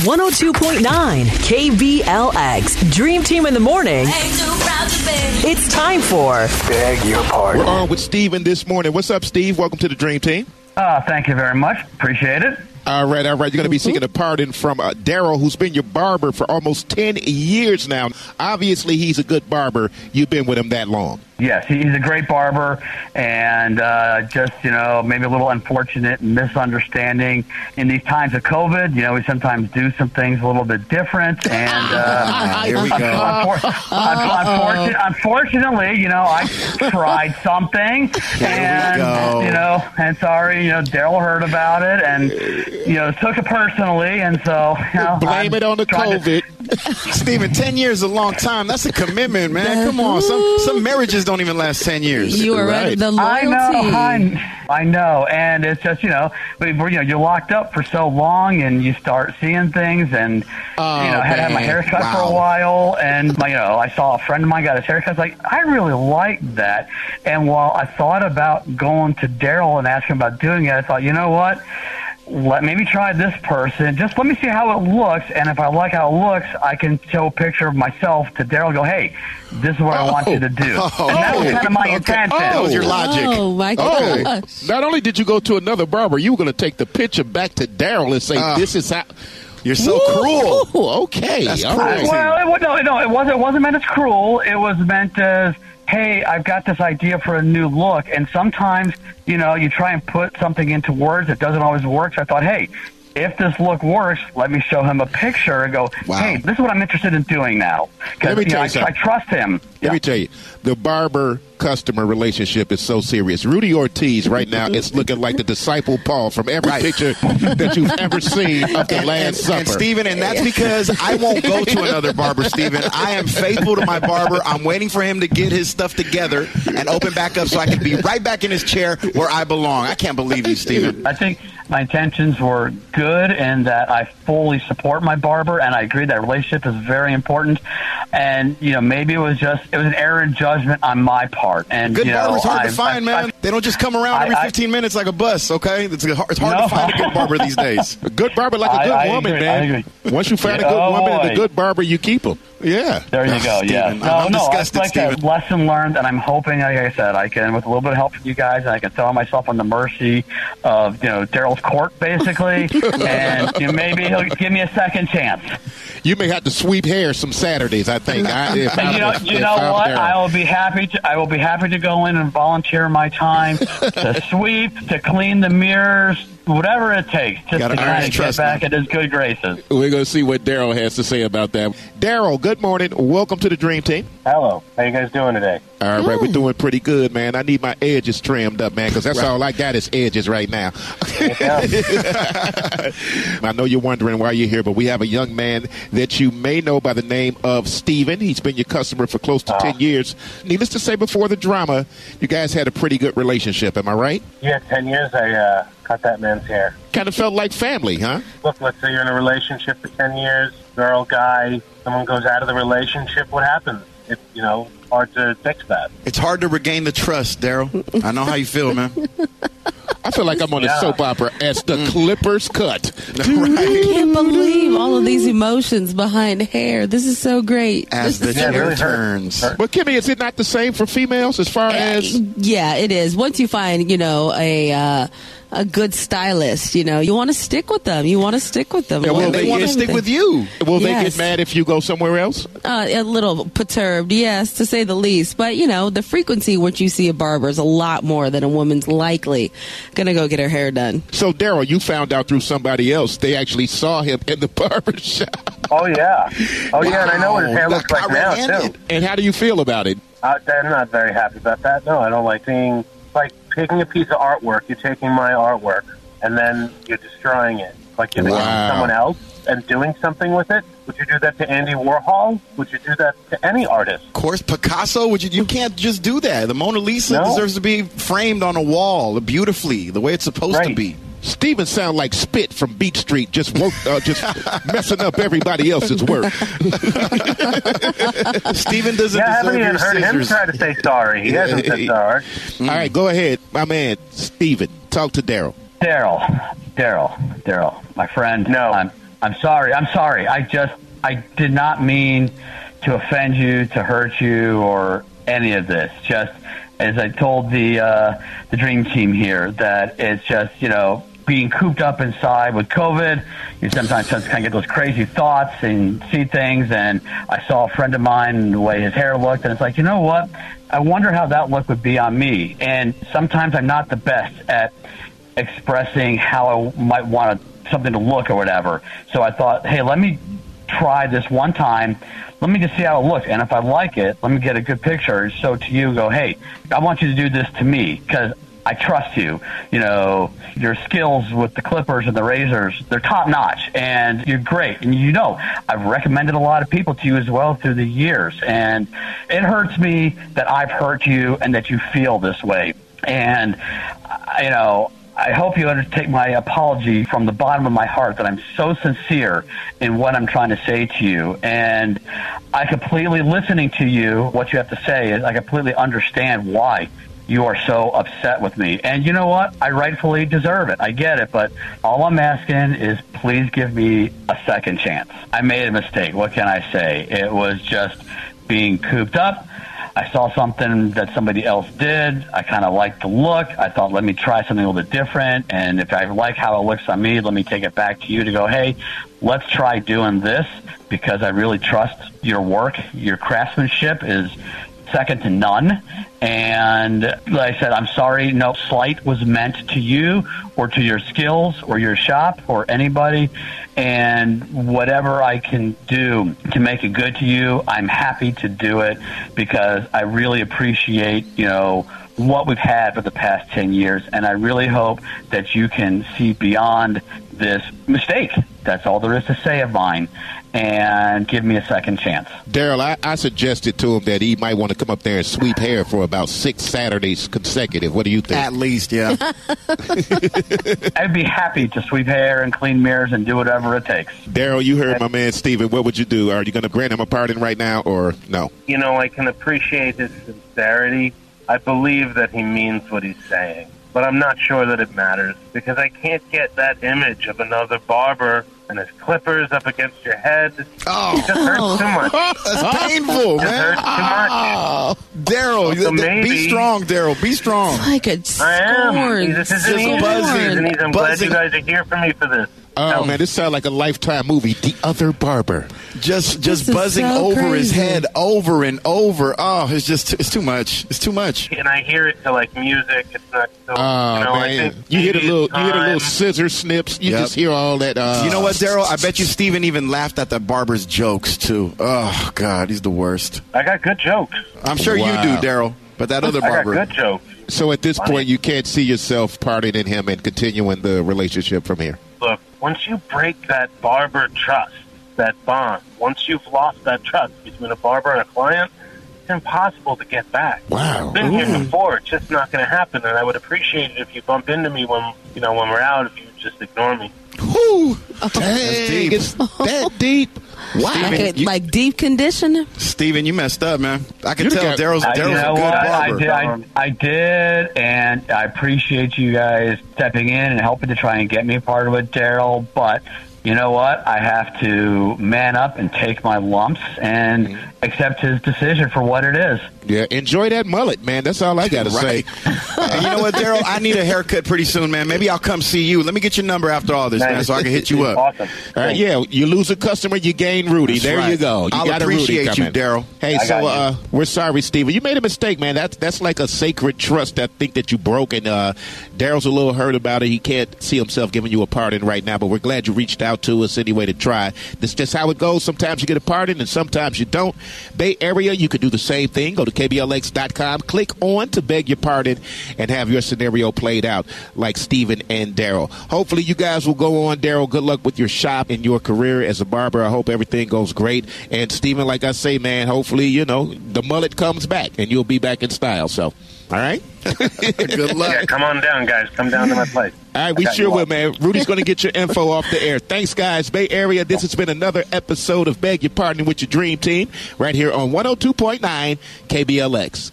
102.9 KBLX. Dream Team in the morning. It's time for Beg your pardon. We're on with Steven this morning. What's up, Steve? Welcome to the Dream Team. Uh, thank you very much. Appreciate it. All right, all right. You're going to be seeking a pardon from uh, Darryl, who's been your barber for almost 10 years now. Obviously, he's a good barber. You've been with him that long. Yes, he's a great barber, and uh, just you know maybe a little unfortunate misunderstanding in these times of COVID. You know, we sometimes do some things a little bit different, and uh, Here we go. unfor- unfortunately, you know, I tried something, and you know, and sorry, you know, Darryl heard about it, and you know, took it personally, and so you know, Blame I'm it on the trying to- COVID. Steven, 10 years is a long time. That's a commitment, man. Come on. Some some marriages don't even last 10 years. You are right. Right. The I know, I, I know, and it's just you know, we, we're, you know, you're locked up for so long, and you start seeing things, and Oh, you know, I had to have my man. hair cut for a while, and my, you know, I saw a friend of mine got his hair cut. I was like, I really like that, and while I thought about going to Darryl and asking about doing it, I thought, you know what? Let maybe try this person. Just let me see how it looks, and if I like how it looks, I can show a picture of myself to Darryl. Go, hey, this is what I want you to do. Oh. and that was Oh. kind of my Okay. intention. That was your logic. Oh my Oh, gosh! not only did you go to another barber, you were going to take the picture back to Darryl and say, Ah. "This is how." You're so Woo! cruel. Okay, That's all cruel. right. Well, it, wa- no, no, it wasn't. It wasn't meant as cruel. It was meant as, hey, I've got this idea for a new look, and sometimes, you know, you try and put something into words. It doesn't always work. So I thought, hey, if this look works, let me show him a picture and go, Wow. hey, this is what I'm interested in doing now. Let me you know, you I, I trust him. Let Yeah. me tell you, the barber customer relationship is so serious. Rudy Ortiz right now is looking like the disciple Paul from every Right. picture that you've ever seen of the And, Last and, Supper. and Steven, and that's because I won't go to another barber, Steven. I am faithful to my barber. I'm waiting for him to get his stuff together and open back up so I can be right back in his chair where I belong. I can't believe you, Steven. I think my intentions were good and that I fully support my barber and I agree that relationship is very important. And, you know, maybe it was just, it was an error in judgment on my part. And, Good you know, barber's hard I- to find, I- man. They don't just come around every I- 15 minutes like a bus, okay? It's hard, it's hard to find a good barber these days. a good barber like a good I woman, agree, man. Once you find a good oh, woman and a good barber, you keep them. Yeah. There you Oh, go. Yeah. No, I'm no. disgusted, it's like a Steven. lesson learned, and I'm hoping, like I said, I can, with a little bit of help from you guys, I can throw myself on the mercy of you know Darryl's court, basically, and you know, maybe he'll give me a second chance. You may have to sweep hair some Saturdays, I think. I, you know, you know what? I will be happy to. I will be happy to go in and volunteer my time to sweep, to clean the mirrors, whatever it takes, just Gotta to kind of get back at his good graces. We're going to see what Darryl has to say about that. Darryl, good morning. Welcome to the Dream Team. Hello. How you guys doing today? All right, we're doing pretty good, man. I need my edges trimmed up, man, because that's all I got is edges right now. I know you're wondering why you're here, but we have a young man that you may know by the name of Steven. He's been your customer for close to 10 years. Needless to say, before the drama, you guys had a pretty good relationship. Am I right? Yeah, 10 years I uh, cut that man's hair. Kind of felt like family, huh? Look, let's say you're in a relationship for 10 years, girl, guy, someone goes out of the relationship, what happens? It's, you know, hard to fix that. It's hard to regain the trust, Darryl. I know how you feel, man. I feel like I'm on a soap opera as the Clippers cut. I can't believe all of these emotions behind hair. This is so great. As the Yeah, it chair really turns. Hurt. But Kimmy, is it not the same for females as far as yeah, it is. Once you find, you know, a uh, a good stylist, you know, you want to stick with them. You want to stick with them. Yeah, well, You They want to stick with you. will they get mad if you go somewhere else? Uh, a little perturbed, yes, to say the least. But you know, the frequency which you see a barber is a lot more than a woman's likely gonna go get her hair done. So, Darryl, you found out through somebody else. They actually saw him in the barber shop. Oh, yeah. Oh, yeah, and I know what his hair Wow. looks like Got now, red-handed. too. And how do you feel about it? Uh, I'm not very happy about that. No, I don't like seeing, like, taking a piece of artwork, you're taking my artwork, and then you're destroying it. Like, giving it Wow. to someone else and doing something with it. Would you do that to Andy Warhol? Would you do that to any artist? Of course, Picasso. Would you? You can't just do that. The Mona Lisa No. deserves to be framed on a wall beautifully, the way it's supposed to be. Steven sound like Spit from Beat Street, just work, uh, just messing up everybody else's work. Steven doesn't Yeah, I haven't even your heard him try to say sorry. He hasn't said sorry. All right, go ahead, my man, Steven. Talk to Darryl. Darryl, Darryl, Darryl, my friend. No. I'm, I'm sorry. I'm sorry. I just I did not mean to offend you, to hurt you, or any of this. Just as I told the uh, the dream team here, that it's just you know being cooped up inside with COVID. You sometimes kind of get those crazy thoughts and see things. And I saw a friend of mine the way his hair looked, and it's like you know what? I wonder how that look would be on me. And sometimes I'm not the best at expressing how I might want something to look or whatever. So I thought, hey, let me try this one time. Let me just see how it looks. And if I like it, let me get a good picture. So to you, go, hey, I want you to do this to me because I trust you. You know, your skills with the clippers and the razors, they're top notch and you're great. And you know, I've recommended a lot of people to you as well through the years. And it hurts me that I've hurt you and that you feel this way. And, you know, I hope you undertake my apology from the bottom of my heart that I'm so sincere in what I'm trying to say to you. And I completely listening to you, what you have to say, I completely understand why you are so upset with me. And you know what? I rightfully deserve it. I get it. But all I'm asking is please give me a second chance. I made a mistake. What can I say? It was just being cooped up. I saw something that somebody else did. I kind of liked the look. I thought, let me try something a little bit different. And if I like how it looks on me, let me take it back to you to go, hey, let's try doing this because I really trust your work. Your craftsmanship is second to none. And like I said, I'm sorry, no slight was meant to you or to your skills or your shop or anybody. And whatever I can do to make it good to you, I'm happy to do it because I really appreciate, you know, what we've had for the past 10 years. And I really hope that you can see beyond this mistake. That's all there is to say of mine and give me a second chance. Darryl, I, I, suggested to him that he might want to come up there and sweep hair for about six Saturdays consecutive. What do you think? At least, yeah. I'd be happy to sweep hair and clean mirrors and do whatever it takes. Darryl, you heard my man Steven. What would you do? Are you going to grant him a pardon right now or no? You know, I can appreciate his sincerity. I believe that he means what he's saying but I'm not sure that it matters because I can't get that image of another barber and his clippers up against your head. Oh, it just oh. hurts too much. That's painful, it man. hurts too much. Oh, Darryl, So maybe- be strong, Darryl. Be strong. Like a I am. scorn. This isn't Just buzzing. And I'm glad you guys are here for me for this. Oh, man, this sounds like a lifetime movie. The Other Barber. Just, just This buzzing so over his head, over and over. Oh, it's just, it's too much. It's too much. And I hear it to like music. It's not so. Oh, you know, I man. think You hit a little, it's you hit a little time. scissor snips. You Yep. just hear all that. Uh, You know what, Darryl? I bet you Steven even laughed at the barber's jokes too. Oh God, he's the worst. I got good jokes. I'm sure Wow. you do, Darryl. But that other I got barber, good jokes. So at this Funny. point, you can't see yourself pardoning him and continuing the relationship from here. Look, once you break that barber trust, that bond, once you've lost that trust between a barber and a client, it's impossible to get back. Wow. I've been here mm-hmm. before. It's just not going to happen. And I would appreciate it if you bump into me when you know when we're out. If you just ignore me. Whew. Oh. Dang, deep. it's that deep. Wow. like, a, you- like deep condition. Steven, you messed up, man. I can You tell got- Darryl's I, Darryl's you know a good what? I barber. did, I, I did, and I appreciate you guys stepping in and helping to try and get me a part of it, Darryl. But you know what? I have to man up and take my lumps and Mm-hmm. accept his decision for what it is. Yeah, enjoy that mullet, man. That's all I got to Right. say. And you know what, Darryl? I need a haircut pretty soon, man. Maybe I'll come see you. Let me get your number after all this, man, so I can hit you up. Awesome. All right, yeah, you lose a customer, you gain Rudy. That's there right. you go. You I'll got appreciate you. Darryl. Hey, I so uh, we're sorry, Steven. You made a mistake, man. That's that's like a sacred trust. I think that you broke, and uh, Darryl's a little hurt about it. He can't see himself giving you a pardon right now, but we're glad you reached out to us anyway to try. That's just how it goes. Sometimes you get a pardon, and sometimes you don't. Bay Area, you could do the same thing. Go to kblx.com, click on to beg your pardon, and have your scenario played out like Steven and Darryl. Hopefully, you guys will go on. Darryl, good luck with your shop and your career as a barber. I hope everything goes great. And Steven, like I say, man, hopefully, you know, the mullet comes back and you'll be back in style. So, all right? Good luck. Yeah, come on down, guys. Come down to my place. All right, we got sure will, man. Rudy's going to get your info off the air. Thanks, guys. Bay Area, this has been another episode of Beg Your Pardon with your Dream Team right here on 102.9 KBLX.